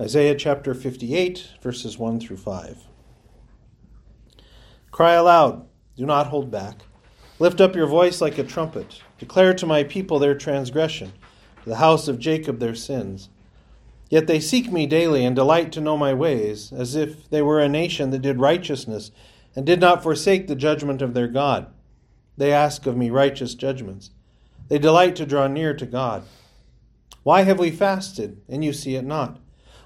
Isaiah chapter 58, verses 1 through 5. Cry aloud, do not hold back. Lift up your voice like a trumpet. Declare to my people their transgression, to the house of Jacob their sins. Yet they seek me daily and delight to know my ways, as if they were a nation that did righteousness and did not forsake the judgment of their God. They ask of me righteous judgments. They delight to draw near to God. Why have we fasted, and you see it not?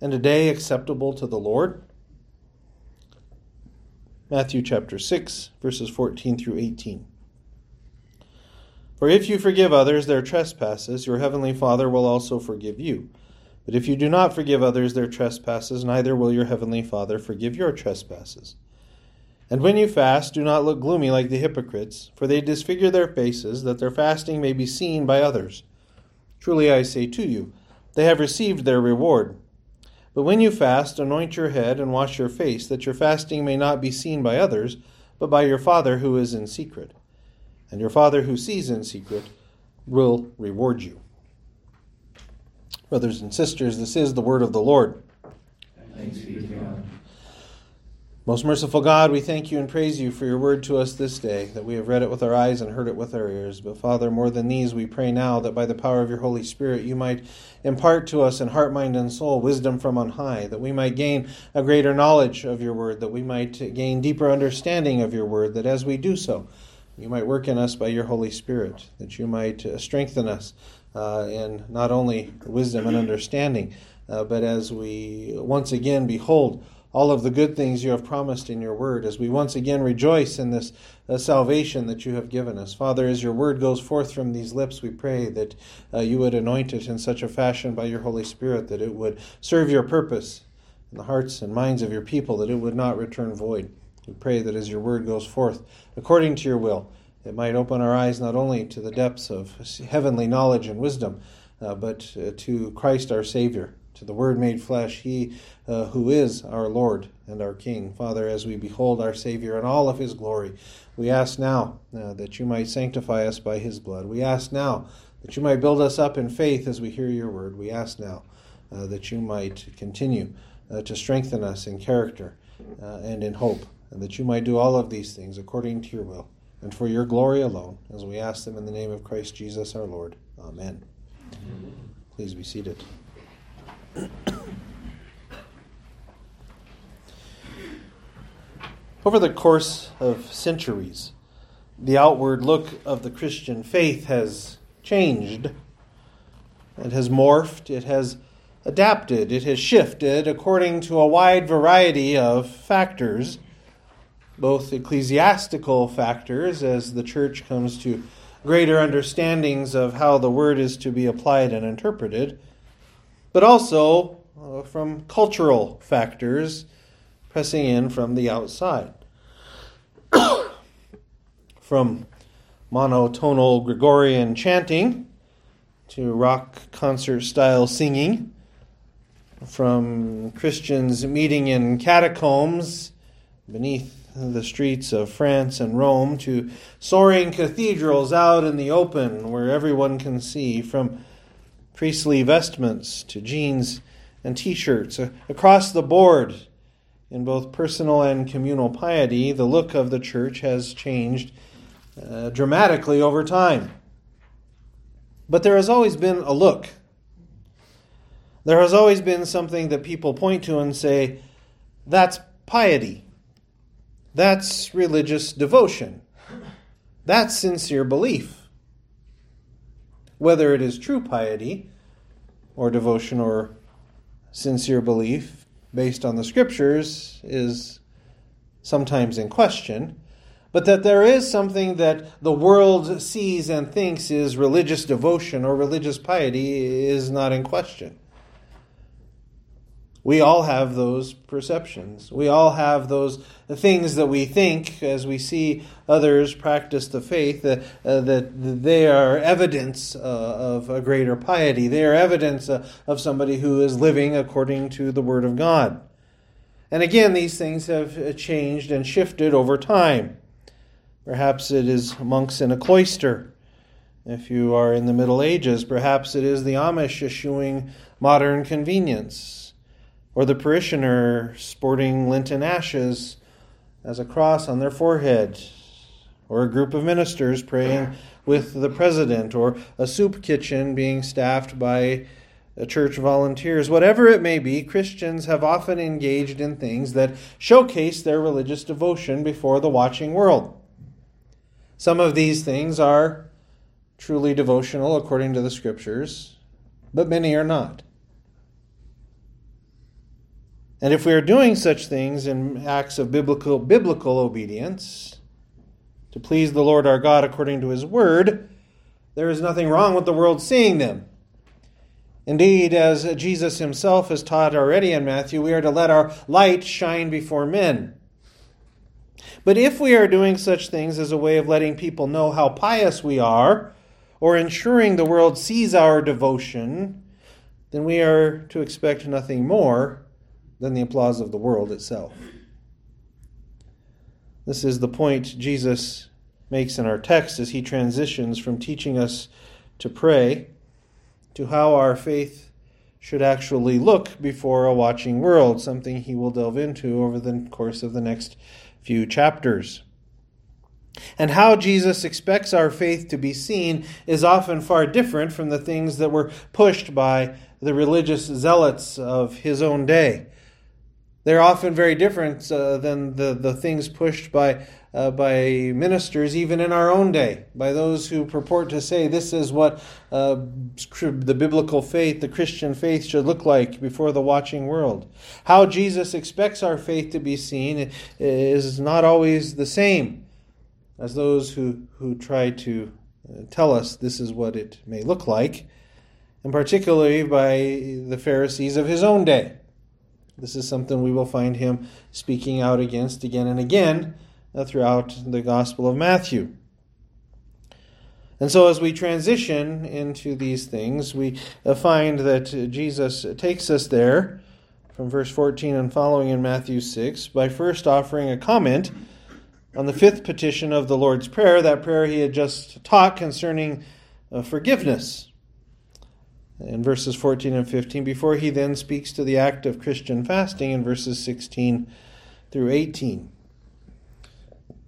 And a day acceptable to the Lord? Matthew chapter 6, verses 14 through 18. For if you forgive others their trespasses, your heavenly Father will also forgive you. But if you do not forgive others their trespasses, neither will your heavenly Father forgive your trespasses. And when you fast, do not look gloomy like the hypocrites, for they disfigure their faces, that their fasting may be seen by others. Truly I say to you, they have received their reward. But when you fast, anoint your head and wash your face, that your fasting may not be seen by others, but by your Father who is in secret. And your Father who sees in secret will reward you. Brothers and sisters, this is the word of the Lord. Thanks be to God. Most merciful God, we thank you and praise you for your word to us this day, that we have read it with our eyes and heard it with our ears. But Father, more than these, we pray now that by the power of your Holy Spirit you might impart to us in heart, mind, and soul wisdom from on high, that we might gain a greater knowledge of your word, that we might gain deeper understanding of your word, that as we do so, you might work in us by your Holy Spirit, that you might uh, strengthen us uh, in not only wisdom and understanding, uh, but as we once again behold all of the good things you have promised in your word as we once again rejoice in this uh, salvation that you have given us. Father, as your word goes forth from these lips, we pray that uh, you would anoint it in such a fashion by your Holy Spirit that it would serve your purpose in the hearts and minds of your people, that it would not return void. We pray that as your word goes forth according to your will, it might open our eyes not only to the depths of heavenly knowledge and wisdom, uh, but uh, to Christ our Savior to the Word made flesh, He uh, who is our Lord and our King. Father, as we behold our Savior in all of His glory, we ask now uh, that you might sanctify us by His blood. We ask now that you might build us up in faith as we hear your word. We ask now uh, that you might continue uh, to strengthen us in character uh, and in hope, and that you might do all of these things according to your will and for your glory alone, as we ask them in the name of Christ Jesus our Lord. Amen. Please be seated. Over the course of centuries, the outward look of the Christian faith has changed. It has morphed, it has adapted, it has shifted according to a wide variety of factors, both ecclesiastical factors, as the church comes to greater understandings of how the word is to be applied and interpreted, but also uh, from cultural factors pressing in from the outside. from monotonal Gregorian chanting to rock concert style singing, from Christians meeting in catacombs beneath the streets of France and Rome to soaring cathedrals out in the open where everyone can see, from priestly vestments to jeans and t shirts. Across the board, in both personal and communal piety, the look of the church has changed uh, dramatically over time. But there has always been a look. There has always been something that people point to and say, that's piety. That's religious devotion. That's sincere belief whether it is true piety or devotion or sincere belief based on the scriptures is sometimes in question, but that there is something that the world sees and thinks is religious devotion or religious piety is not in question. We all have those perceptions. We all have those things that we think as we see others practice the faith uh, uh, that they are evidence uh, of a greater piety. They are evidence uh, of somebody who is living according to the Word of God. And again, these things have uh, changed and shifted over time. Perhaps it is monks in a cloister. If you are in the Middle Ages, perhaps it is the Amish eschewing modern convenience or the parishioner sporting Lenten ashes as a cross on their forehead, or a group of ministers praying with the president, or a soup kitchen being staffed by church volunteers. Whatever it may be, Christians have often engaged in things that showcase their religious devotion before the watching world. Some of these things are truly devotional according to the scriptures, but many are not. And if we are doing such things in acts of biblical, biblical obedience to please the Lord our God according to his word, there is nothing wrong with the world seeing them. Indeed, as Jesus himself has taught already in Matthew, we are to let our light shine before men. But if we are doing such things as a way of letting people know how pious we are, or ensuring the world sees our devotion, then we are to expect nothing more than the applause of the world itself. This is the point Jesus makes in our text as he transitions from teaching us to pray to how our faith should actually look before a watching world, something he will delve into over the course of the next few chapters. And how Jesus expects our faith to be seen is often far different from the things that were pushed by the religious zealots of his own day. They're often very different uh, than the, the things pushed by, uh, by ministers, even in our own day, by those who purport to say this is what uh, the biblical faith, the Christian faith, should look like before the watching world. How Jesus expects our faith to be seen is not always the same as those who, who try to uh, tell us this is what it may look like, and particularly by the Pharisees of his own day. This is something we will find him speaking out against again and again uh, throughout the Gospel of Matthew. And so, as we transition into these things, we uh, find that Jesus takes us there from verse 14 and following in Matthew 6 by first offering a comment on the fifth petition of the Lord's Prayer, that prayer he had just taught concerning uh, forgiveness in verses 14 and 15 before he then speaks to the act of Christian fasting in verses 16 through 18.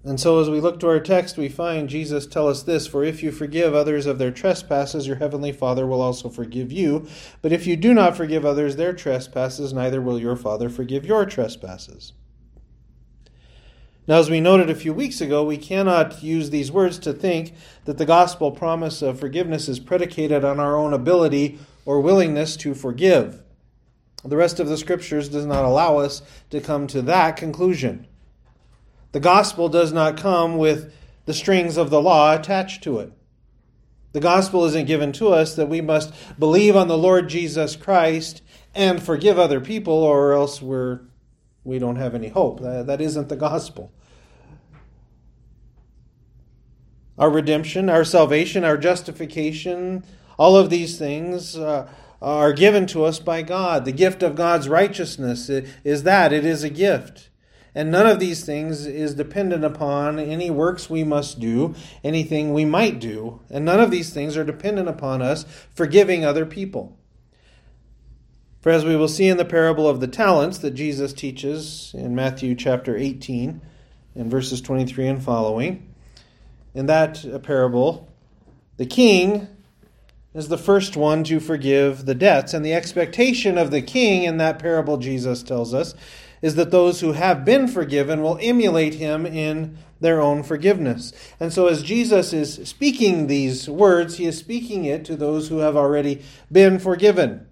And so, as we look to our text, we find Jesus tell us this For if you forgive others of their trespasses, your heavenly Father will also forgive you. But if you do not forgive others their trespasses, neither will your Father forgive your trespasses. Now, as we noted a few weeks ago, we cannot use these words to think that the gospel promise of forgiveness is predicated on our own ability or willingness to forgive. The rest of the scriptures does not allow us to come to that conclusion. The gospel does not come with the strings of the law attached to it. The gospel isn't given to us that we must believe on the Lord Jesus Christ and forgive other people, or else we're we don't have any hope. That, that isn't the gospel. Our redemption, our salvation, our justification, all of these things uh, are given to us by God. The gift of God's righteousness is that it is a gift. And none of these things is dependent upon any works we must do, anything we might do. And none of these things are dependent upon us forgiving other people. For as we will see in the parable of the talents that Jesus teaches in Matthew chapter 18, in verses 23 and following, in that parable, the king is the first one to forgive the debts. And the expectation of the king in that parable, Jesus tells us, is that those who have been forgiven will emulate him in their own forgiveness. And so, as Jesus is speaking these words, he is speaking it to those who have already been forgiven.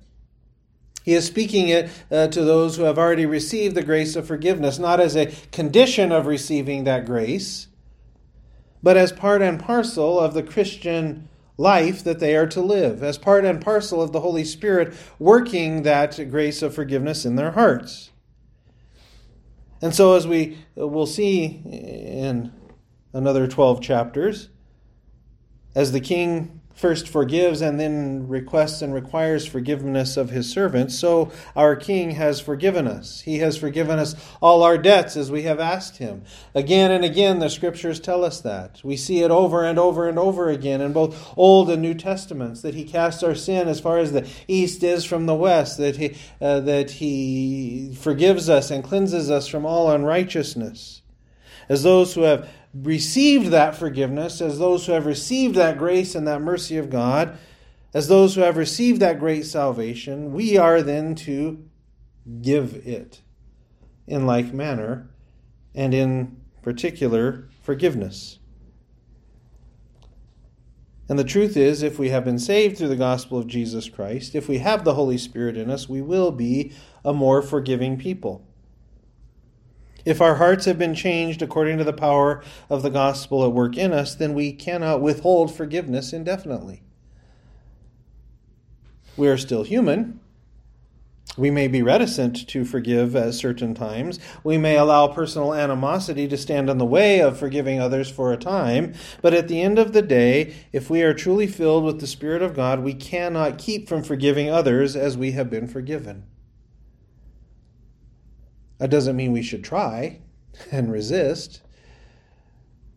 He is speaking it uh, to those who have already received the grace of forgiveness, not as a condition of receiving that grace, but as part and parcel of the Christian life that they are to live, as part and parcel of the Holy Spirit working that grace of forgiveness in their hearts. And so, as we will see in another 12 chapters, as the king first forgives and then requests and requires forgiveness of his servants, so our King has forgiven us. He has forgiven us all our debts as we have asked him. Again and again, the scriptures tell us that. We see it over and over and over again in both Old and New Testaments that he casts our sin as far as the east is from the west, that he, uh, that he forgives us and cleanses us from all unrighteousness. As those who have received that forgiveness, as those who have received that grace and that mercy of God, as those who have received that great salvation, we are then to give it in like manner and in particular forgiveness. And the truth is, if we have been saved through the gospel of Jesus Christ, if we have the Holy Spirit in us, we will be a more forgiving people. If our hearts have been changed according to the power of the gospel at work in us, then we cannot withhold forgiveness indefinitely. We are still human. We may be reticent to forgive at certain times. We may allow personal animosity to stand in the way of forgiving others for a time. But at the end of the day, if we are truly filled with the Spirit of God, we cannot keep from forgiving others as we have been forgiven. That doesn't mean we should try and resist.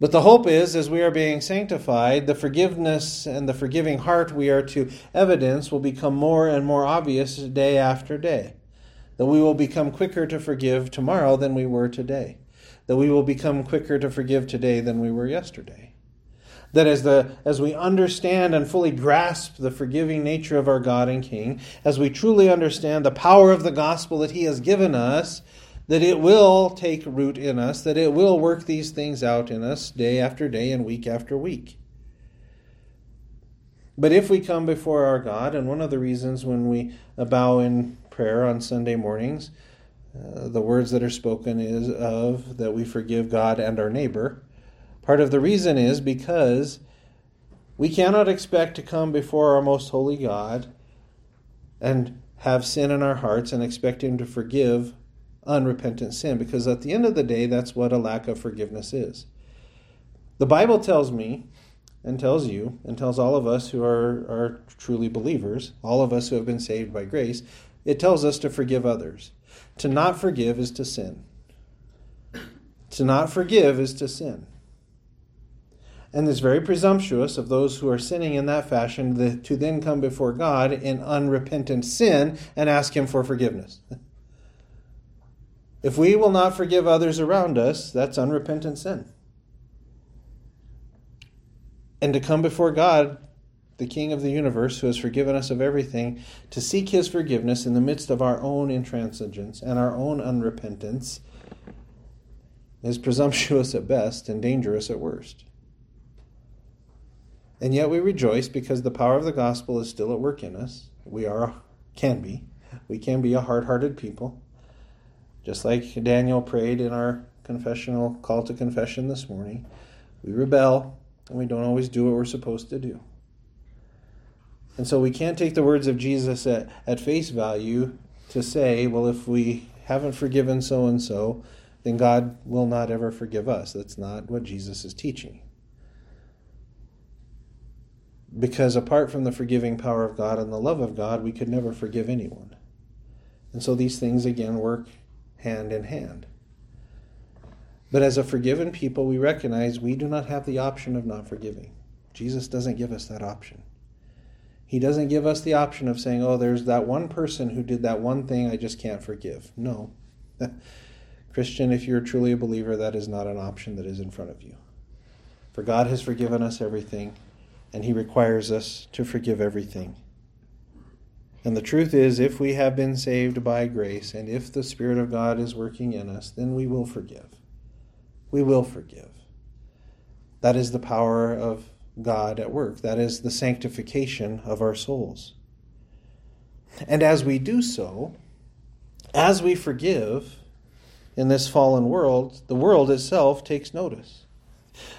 But the hope is, as we are being sanctified, the forgiveness and the forgiving heart we are to evidence will become more and more obvious day after day. That we will become quicker to forgive tomorrow than we were today. That we will become quicker to forgive today than we were yesterday. That as, the, as we understand and fully grasp the forgiving nature of our God and King, as we truly understand the power of the gospel that He has given us, that it will take root in us, that it will work these things out in us day after day and week after week. But if we come before our God, and one of the reasons when we bow in prayer on Sunday mornings, uh, the words that are spoken is of that we forgive God and our neighbor. Part of the reason is because we cannot expect to come before our most holy God and have sin in our hearts and expect Him to forgive unrepentant sin because at the end of the day, that's what a lack of forgiveness is. The Bible tells me and tells you and tells all of us who are, are truly believers, all of us who have been saved by grace, it tells us to forgive others. To not forgive is to sin. To not forgive is to sin. And it's very presumptuous of those who are sinning in that fashion to then come before God in unrepentant sin and ask Him for forgiveness. If we will not forgive others around us, that's unrepentant sin. And to come before God, the King of the universe, who has forgiven us of everything, to seek his forgiveness in the midst of our own intransigence and our own unrepentance is presumptuous at best and dangerous at worst. And yet we rejoice because the power of the gospel is still at work in us. We are, can be, we can be a hard hearted people. Just like Daniel prayed in our confessional call to confession this morning, we rebel and we don't always do what we're supposed to do. And so we can't take the words of Jesus at, at face value to say, well, if we haven't forgiven so and so, then God will not ever forgive us. That's not what Jesus is teaching. Because apart from the forgiving power of God and the love of God, we could never forgive anyone. And so these things again work hand in hand. But as a forgiven people, we recognize we do not have the option of not forgiving. Jesus doesn't give us that option. He doesn't give us the option of saying, oh, there's that one person who did that one thing I just can't forgive. No. Christian, if you're truly a believer, that is not an option that is in front of you. For God has forgiven us everything, and He requires us to forgive everything. And the truth is, if we have been saved by grace, and if the Spirit of God is working in us, then we will forgive. We will forgive. That is the power of God at work. That is the sanctification of our souls. And as we do so, as we forgive in this fallen world, the world itself takes notice.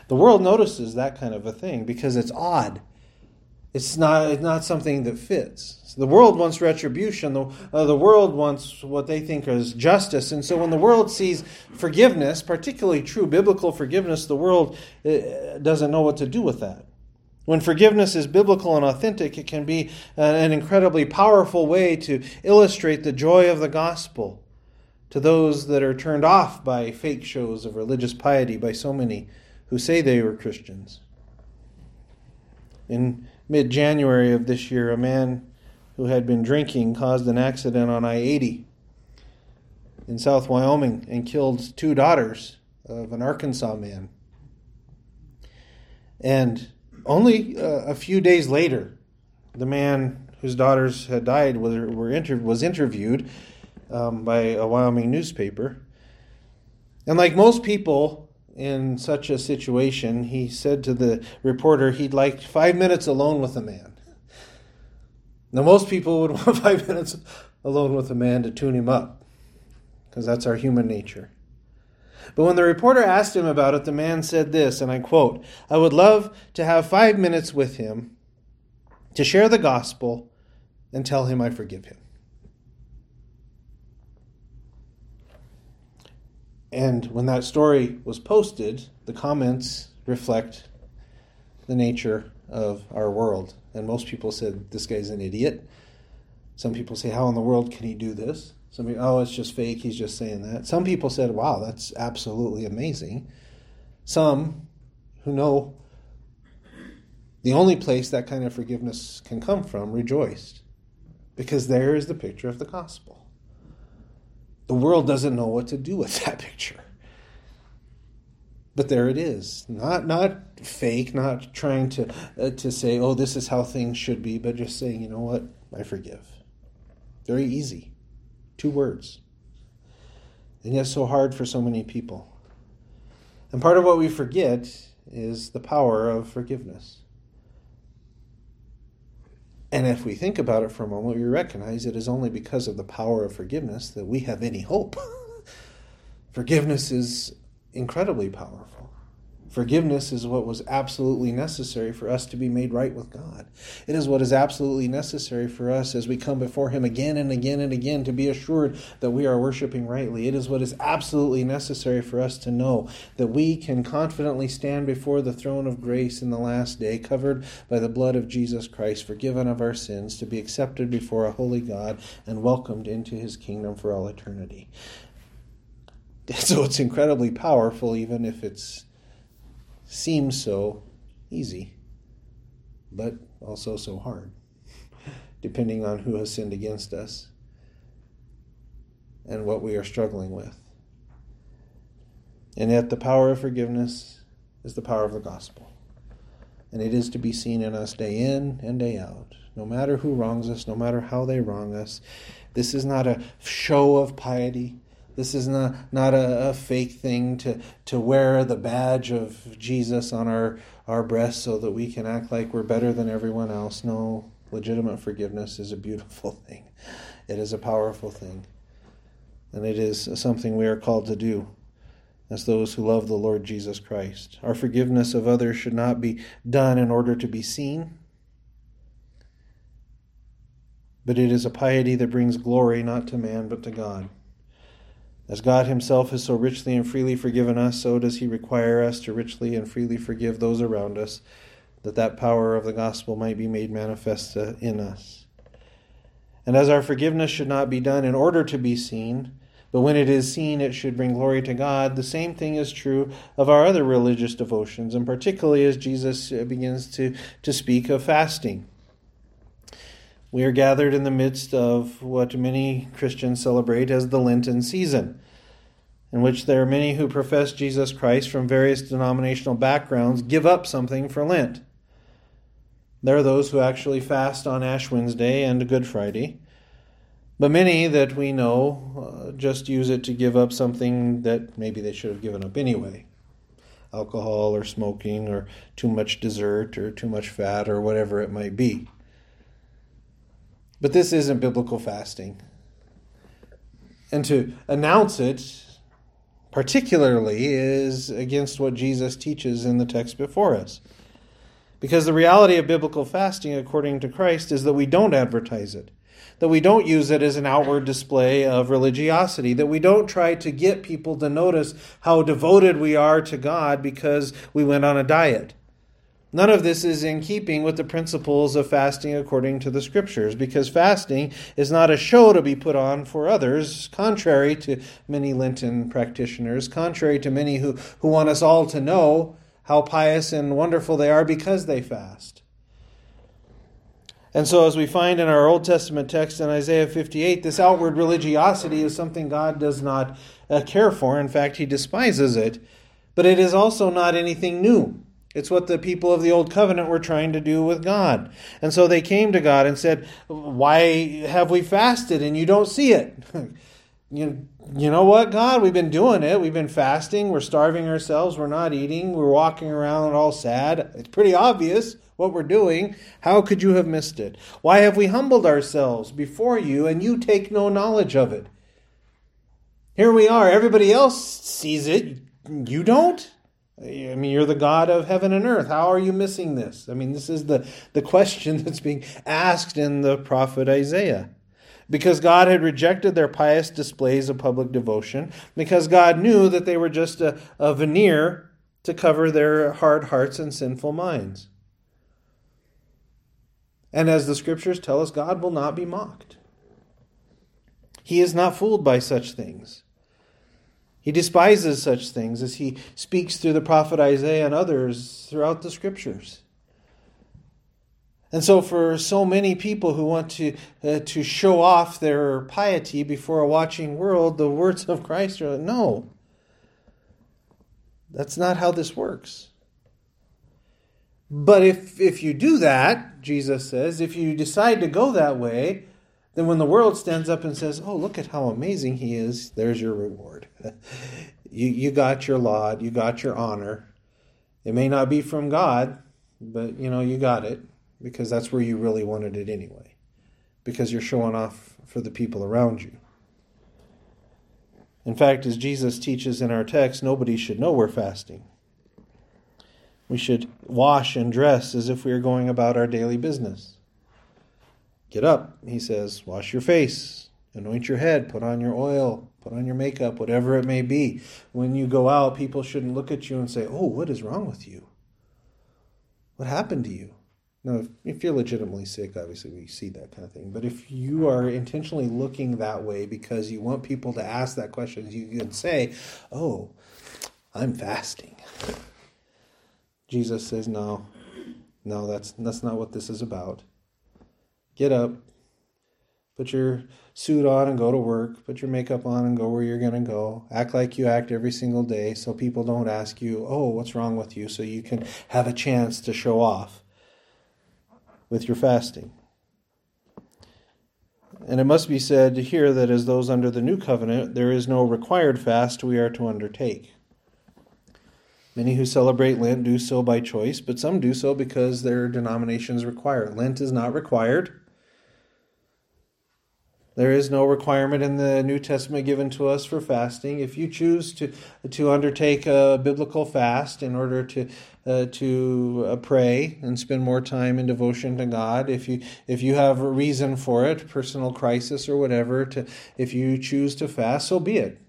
The world notices that kind of a thing because it's odd It's not, it's not something that fits. The world wants retribution. The, uh, the world wants what they think is justice. And so when the world sees forgiveness, particularly true biblical forgiveness, the world uh, doesn't know what to do with that. When forgiveness is biblical and authentic, it can be uh, an incredibly powerful way to illustrate the joy of the gospel to those that are turned off by fake shows of religious piety by so many who say they were Christians. In mid January of this year, a man who had been drinking caused an accident on I 80 in South Wyoming and killed two daughters of an Arkansas man. And only uh, a few days later, the man whose daughters had died was, were inter- was interviewed um, by a Wyoming newspaper. And like most people in such a situation, he said to the reporter he'd like five minutes alone with a man. Now, most people would want five minutes alone with a man to tune him up, because that's our human nature. But when the reporter asked him about it, the man said this, and I quote I would love to have five minutes with him to share the gospel and tell him I forgive him. And when that story was posted, the comments reflect the nature of our world. And most people said, This guy's an idiot. Some people say, How in the world can he do this? Some people, Oh, it's just fake. He's just saying that. Some people said, Wow, that's absolutely amazing. Some who know the only place that kind of forgiveness can come from rejoiced because there is the picture of the gospel. The world doesn't know what to do with that picture. But there it is. Not not fake, not trying to uh, to say, "Oh, this is how things should be," but just saying, "You know what? I forgive." Very easy. Two words. And yet so hard for so many people. And part of what we forget is the power of forgiveness. And if we think about it for a moment, we recognize it is only because of the power of forgiveness that we have any hope. forgiveness is incredibly powerful. Forgiveness is what was absolutely necessary for us to be made right with God. It is what is absolutely necessary for us as we come before Him again and again and again to be assured that we are worshiping rightly. It is what is absolutely necessary for us to know that we can confidently stand before the throne of grace in the last day, covered by the blood of Jesus Christ, forgiven of our sins, to be accepted before a holy God and welcomed into His kingdom for all eternity. So it's incredibly powerful, even if it's seems so easy, but also so hard, depending on who has sinned against us and what we are struggling with. And yet, the power of forgiveness is the power of the gospel. And it is to be seen in us day in and day out. No matter who wrongs us, no matter how they wrong us, this is not a show of piety. This is not, not a, a, fake thing to, to wear the badge of Jesus on our, our breast so that we can act like we're better than everyone else. No, legitimate forgiveness is a beautiful thing, it is a powerful thing. And it is something we are called to do as those who love the Lord Jesus Christ. Our forgiveness of others should not be done in order to be seen, but it is a piety that brings glory not to man but to God. As God Himself has so richly and freely forgiven us, so does He require us to richly and freely forgive those around us, that that power of the gospel might be made manifest uh, in us. And as our forgiveness should not be done in order to be seen, but when it is seen, it should bring glory to God. The same thing is true of our other religious devotions, and particularly as Jesus uh, begins to, to speak of fasting. We are gathered in the midst of what many Christians celebrate as the Lenten season, in which there are many who profess Jesus Christ from various denominational backgrounds give up something for Lent. There are those who actually fast on Ash Wednesday and Good Friday, but many that we know uh, just use it to give up something that maybe they should have given up anyway alcohol or smoking or too much dessert or too much fat or whatever it might be. But this isn't biblical fasting. And to announce it, particularly, is against what Jesus teaches in the text before us. Because the reality of biblical fasting, according to Christ, is that we don't advertise it, that we don't use it as an outward display of religiosity, that we don't try to get people to notice how devoted we are to God because we went on a diet. None of this is in keeping with the principles of fasting according to the scriptures, because fasting is not a show to be put on for others, contrary to many Lenten practitioners, contrary to many who, who want us all to know how pious and wonderful they are because they fast. And so, as we find in our Old Testament text in Isaiah 58, this outward religiosity is something God does not uh, care for. In fact, He despises it. But it is also not anything new. It's what the people of the Old Covenant were trying to do with God. And so they came to God and said, Why have we fasted and you don't see it? you, you know what, God? We've been doing it. We've been fasting. We're starving ourselves. We're not eating. We're walking around all sad. It's pretty obvious what we're doing. How could you have missed it? Why have we humbled ourselves before you and you take no knowledge of it? Here we are. Everybody else sees it. You don't? I mean, you're the God of heaven and earth. How are you missing this? I mean, this is the, the question that's being asked in the prophet Isaiah. Because God had rejected their pious displays of public devotion, because God knew that they were just a, a veneer to cover their hard hearts and sinful minds. And as the scriptures tell us, God will not be mocked. He is not fooled by such things. He despises such things as he speaks through the prophet Isaiah and others throughout the scriptures. And so, for so many people who want to, uh, to show off their piety before a watching world, the words of Christ are no. That's not how this works. But if, if you do that, Jesus says, if you decide to go that way, then when the world stands up and says, "Oh, look at how amazing he is," there's your reward. you you got your laud, you got your honor. It may not be from God, but you know you got it because that's where you really wanted it anyway. Because you're showing off for the people around you. In fact, as Jesus teaches in our text, nobody should know we're fasting. We should wash and dress as if we are going about our daily business. Get up, he says, wash your face, anoint your head, put on your oil, put on your makeup, whatever it may be. When you go out, people shouldn't look at you and say, Oh, what is wrong with you? What happened to you? Now, if, if you're legitimately sick, obviously we see that kind of thing. But if you are intentionally looking that way because you want people to ask that question, you can say, Oh, I'm fasting. Jesus says, No, no, that's, that's not what this is about. Get up, put your suit on and go to work, put your makeup on and go where you're going to go. Act like you act every single day so people don't ask you, oh, what's wrong with you? So you can have a chance to show off with your fasting. And it must be said here that as those under the new covenant, there is no required fast we are to undertake. Many who celebrate Lent do so by choice, but some do so because their denominations require. Lent is not required. There is no requirement in the New Testament given to us for fasting. If you choose to to undertake a biblical fast in order to uh, to uh, pray and spend more time in devotion to God, if you if you have a reason for it, personal crisis or whatever, to if you choose to fast, so be it.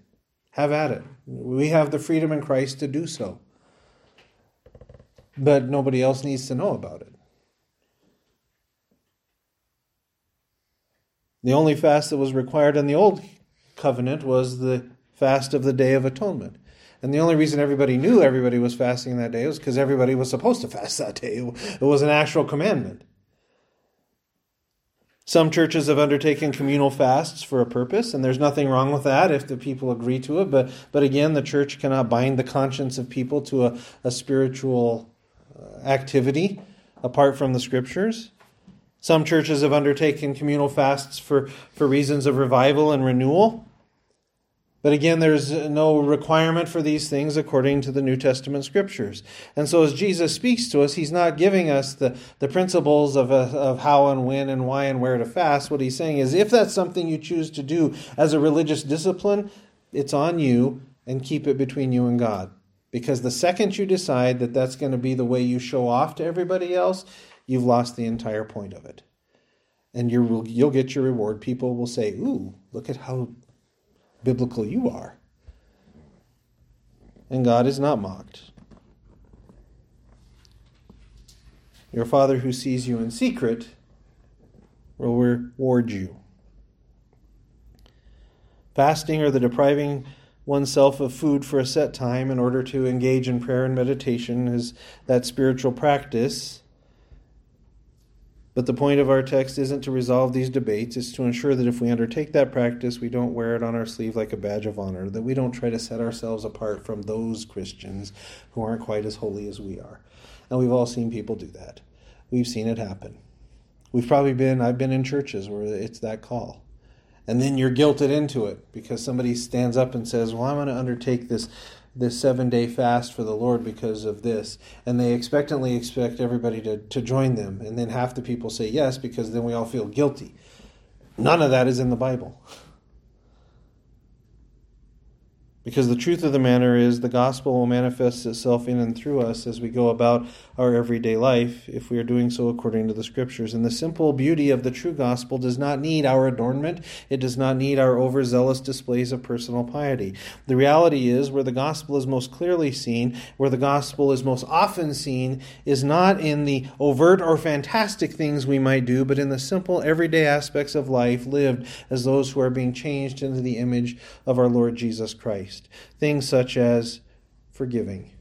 Have at it. We have the freedom in Christ to do so. But nobody else needs to know about it. The only fast that was required in the Old Covenant was the fast of the Day of Atonement. And the only reason everybody knew everybody was fasting that day was because everybody was supposed to fast that day. It was an actual commandment. Some churches have undertaken communal fasts for a purpose, and there's nothing wrong with that if the people agree to it. But, but again, the church cannot bind the conscience of people to a, a spiritual uh, activity apart from the scriptures. Some churches have undertaken communal fasts for, for reasons of revival and renewal. But again, there's no requirement for these things according to the New Testament scriptures. And so, as Jesus speaks to us, he's not giving us the, the principles of, uh, of how and when and why and where to fast. What he's saying is if that's something you choose to do as a religious discipline, it's on you and keep it between you and God. Because the second you decide that that's going to be the way you show off to everybody else, you've lost the entire point of it. And you you'll get your reward. People will say, Ooh, look at how biblical you are. And God is not mocked. Your Father who sees you in secret will reward you. Fasting or the depriving oneself of food for a set time in order to engage in prayer and meditation is that spiritual practice. But the point of our text isn't to resolve these debates, it's to ensure that if we undertake that practice, we don't wear it on our sleeve like a badge of honor, that we don't try to set ourselves apart from those Christians who aren't quite as holy as we are. And we've all seen people do that. We've seen it happen. We've probably been, I've been in churches where it's that call. And then you're guilted into it because somebody stands up and says, Well, I'm going to undertake this this seven day fast for the Lord because of this. And they expectantly expect everybody to, to join them. And then half the people say yes because then we all feel guilty. None of that is in the Bible. Because the truth of the matter is, the gospel will manifest itself in and through us as we go about our everyday life, if we are doing so according to the scriptures. And the simple beauty of the true gospel does not need our adornment, it does not need our overzealous displays of personal piety. The reality is, where the gospel is most clearly seen, where the gospel is most often seen, is not in the overt or fantastic things we might do, but in the simple, everyday aspects of life lived as those who are being changed into the image of our Lord Jesus Christ. Christ. Things such as forgiving,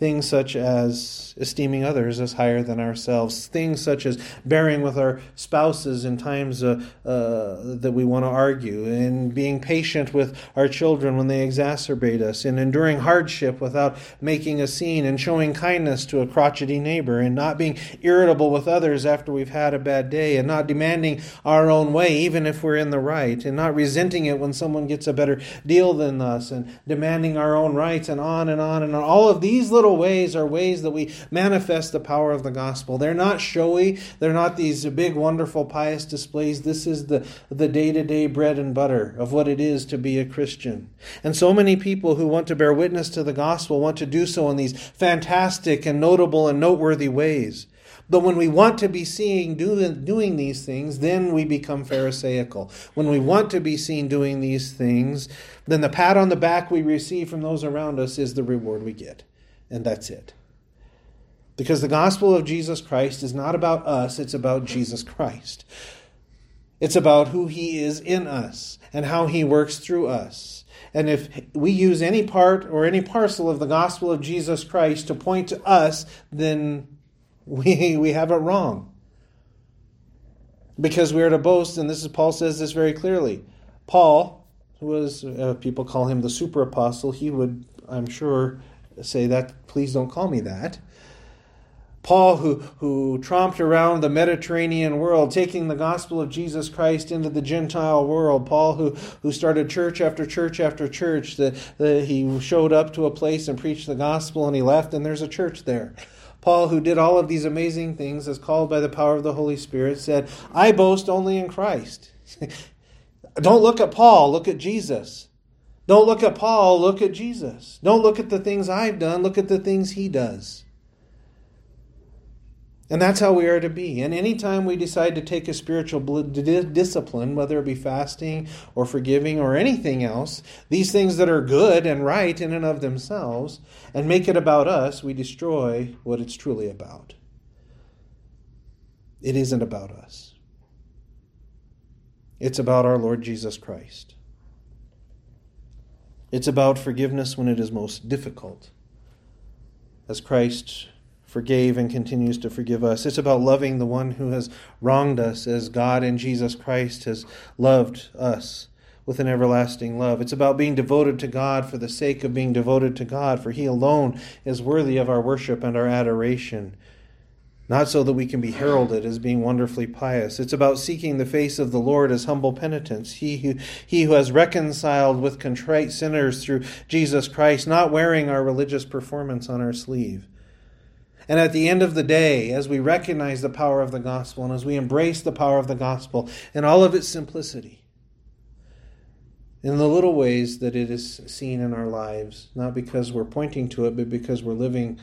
things such as esteeming others as higher than ourselves, things such as bearing with our spouses in times uh, uh, that we want to argue, and being patient with our children when they exacerbate us, and enduring hardship without making a scene, and showing kindness to a crotchety neighbor, and not being irritable with others after we've had a bad day, and not demanding our own way even if we're in the right, and not resenting it when someone gets a better deal than us, and demanding our own rights, and on and on and on. All of these little ways are ways that we manifest the power of the gospel. They're not showy, they're not these big, wonderful, pious displays. This is the, the day-to-day bread and butter of what it is to be a Christian. And so many people who want to bear witness to the gospel want to do so in these fantastic and notable and noteworthy ways. But when we want to be seen doing these things, then we become Pharisaical. When we want to be seen doing these things, then the pat on the back we receive from those around us is the reward we get and that's it. Because the gospel of Jesus Christ is not about us, it's about Jesus Christ. It's about who he is in us and how he works through us. And if we use any part or any parcel of the gospel of Jesus Christ to point to us, then we, we have it wrong. Because we are to boast, and this is Paul says this very clearly. Paul, who was, uh, people call him the super apostle, he would, I'm sure, say that, please don't call me that. Paul, who, who tromped around the Mediterranean world, taking the gospel of Jesus Christ into the Gentile world. Paul, who, who started church after church after church, that, that he showed up to a place and preached the gospel and he left, and there's a church there. Paul, who did all of these amazing things as called by the power of the Holy Spirit, said, I boast only in Christ. Don't look at Paul, look at Jesus. Don't look at Paul, look at Jesus. Don't look at the things I've done, look at the things he does. And that's how we are to be. And anytime we decide to take a spiritual discipline, whether it be fasting or forgiving or anything else, these things that are good and right in and of themselves, and make it about us, we destroy what it's truly about. It isn't about us, it's about our Lord Jesus Christ. It's about forgiveness when it is most difficult, as Christ forgave and continues to forgive us. It's about loving the one who has wronged us, as God in Jesus Christ has loved us with an everlasting love. It's about being devoted to God for the sake of being devoted to God, for He alone is worthy of our worship and our adoration not so that we can be heralded as being wonderfully pious. It's about seeking the face of the Lord as humble penitents. He who, he who has reconciled with contrite sinners through Jesus Christ, not wearing our religious performance on our sleeve. And at the end of the day, as we recognize the power of the gospel and as we embrace the power of the gospel in all of its simplicity, in the little ways that it is seen in our lives, not because we're pointing to it, but because we're living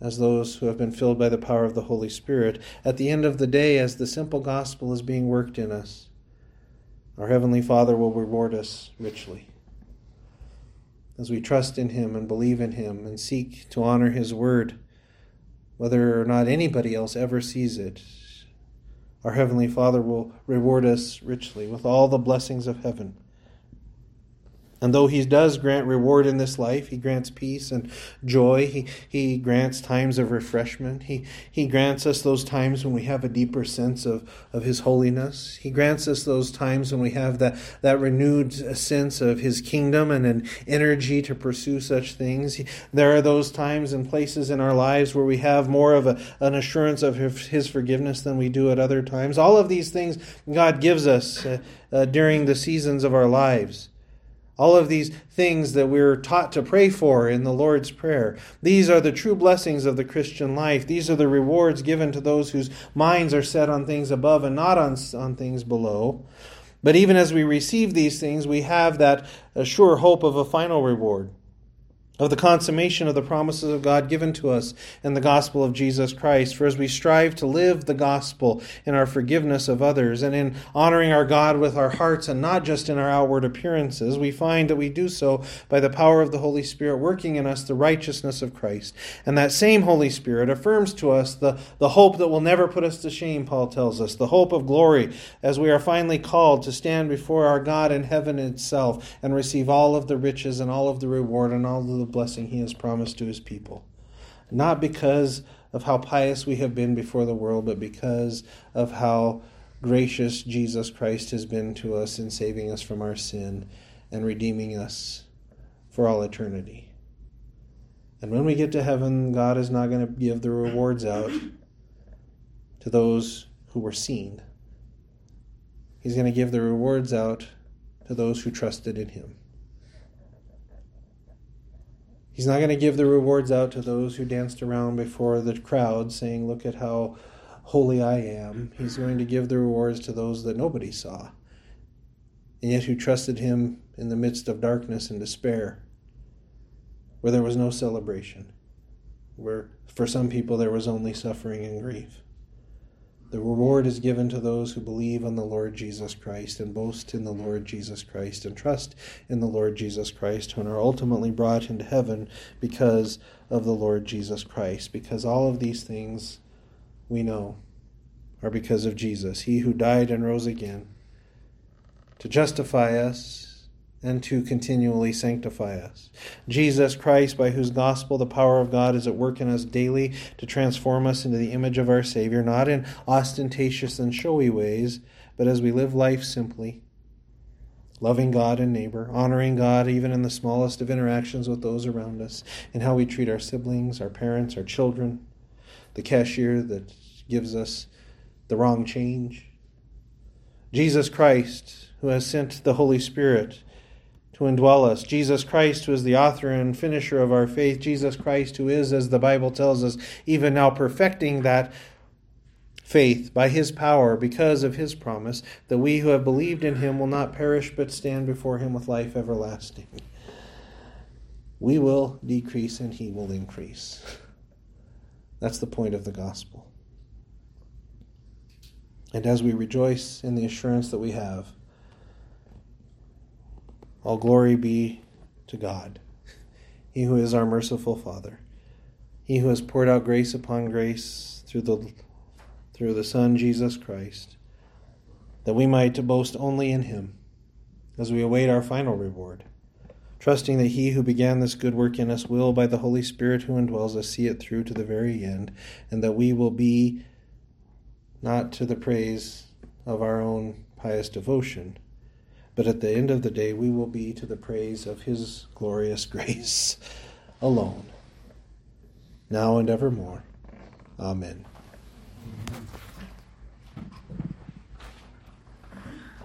as those who have been filled by the power of the Holy Spirit. At the end of the day, as the simple gospel is being worked in us, our Heavenly Father will reward us richly. As we trust in Him and believe in Him and seek to honor His word, whether or not anybody else ever sees it, our Heavenly Father will reward us richly with all the blessings of heaven. And though he does grant reward in this life, he grants peace and joy. He, he grants times of refreshment. He, he grants us those times when we have a deeper sense of, of his holiness. He grants us those times when we have that, that renewed sense of his kingdom and an energy to pursue such things. He, there are those times and places in our lives where we have more of a, an assurance of his forgiveness than we do at other times. All of these things God gives us uh, uh, during the seasons of our lives. All of these things that we're taught to pray for in the Lord's Prayer. These are the true blessings of the Christian life. These are the rewards given to those whose minds are set on things above and not on, on things below. But even as we receive these things, we have that sure hope of a final reward of the consummation of the promises of God given to us in the gospel of Jesus Christ. For as we strive to live the gospel in our forgiveness of others and in honoring our God with our hearts and not just in our outward appearances, we find that we do so by the power of the Holy Spirit working in us the righteousness of Christ. And that same Holy Spirit affirms to us the, the hope that will never put us to shame, Paul tells us, the hope of glory as we are finally called to stand before our God in heaven itself and receive all of the riches and all of the reward and all of the blessing he has promised to his people. Not because of how pious we have been before the world, but because of how gracious Jesus Christ has been to us in saving us from our sin and redeeming us for all eternity. And when we get to heaven, God is not going to give the rewards out to those who were seen. He's going to give the rewards out to those who trusted in Him. He's not going to give the rewards out to those who danced around before the crowd saying, Look at how holy I am. He's going to give the rewards to those that nobody saw, and yet who trusted Him in the midst of darkness and despair, where there was no celebration, where for some people there was only suffering and grief. The reward is given to those who believe on the Lord Jesus Christ and boast in the Lord Jesus Christ and trust in the Lord Jesus Christ and are ultimately brought into heaven because of the Lord Jesus Christ. Because all of these things we know are because of Jesus, He who died and rose again to justify us and to continually sanctify us. Jesus Christ, by whose gospel the power of God is at work in us daily to transform us into the image of our Savior, not in ostentatious and showy ways, but as we live life simply, loving God and neighbor, honoring God even in the smallest of interactions with those around us, and how we treat our siblings, our parents, our children, the cashier that gives us the wrong change. Jesus Christ, who has sent the Holy Spirit to indwell us. Jesus Christ, who is the author and finisher of our faith. Jesus Christ, who is, as the Bible tells us, even now perfecting that faith by his power because of his promise that we who have believed in him will not perish but stand before him with life everlasting. We will decrease and he will increase. That's the point of the gospel. And as we rejoice in the assurance that we have, all glory be to God, He who is our merciful Father, He who has poured out grace upon grace through the, through the Son, Jesus Christ, that we might boast only in Him as we await our final reward, trusting that He who began this good work in us will, by the Holy Spirit who indwells us, see it through to the very end, and that we will be not to the praise of our own pious devotion but at the end of the day, we will be to the praise of His glorious grace alone, now and evermore. Amen.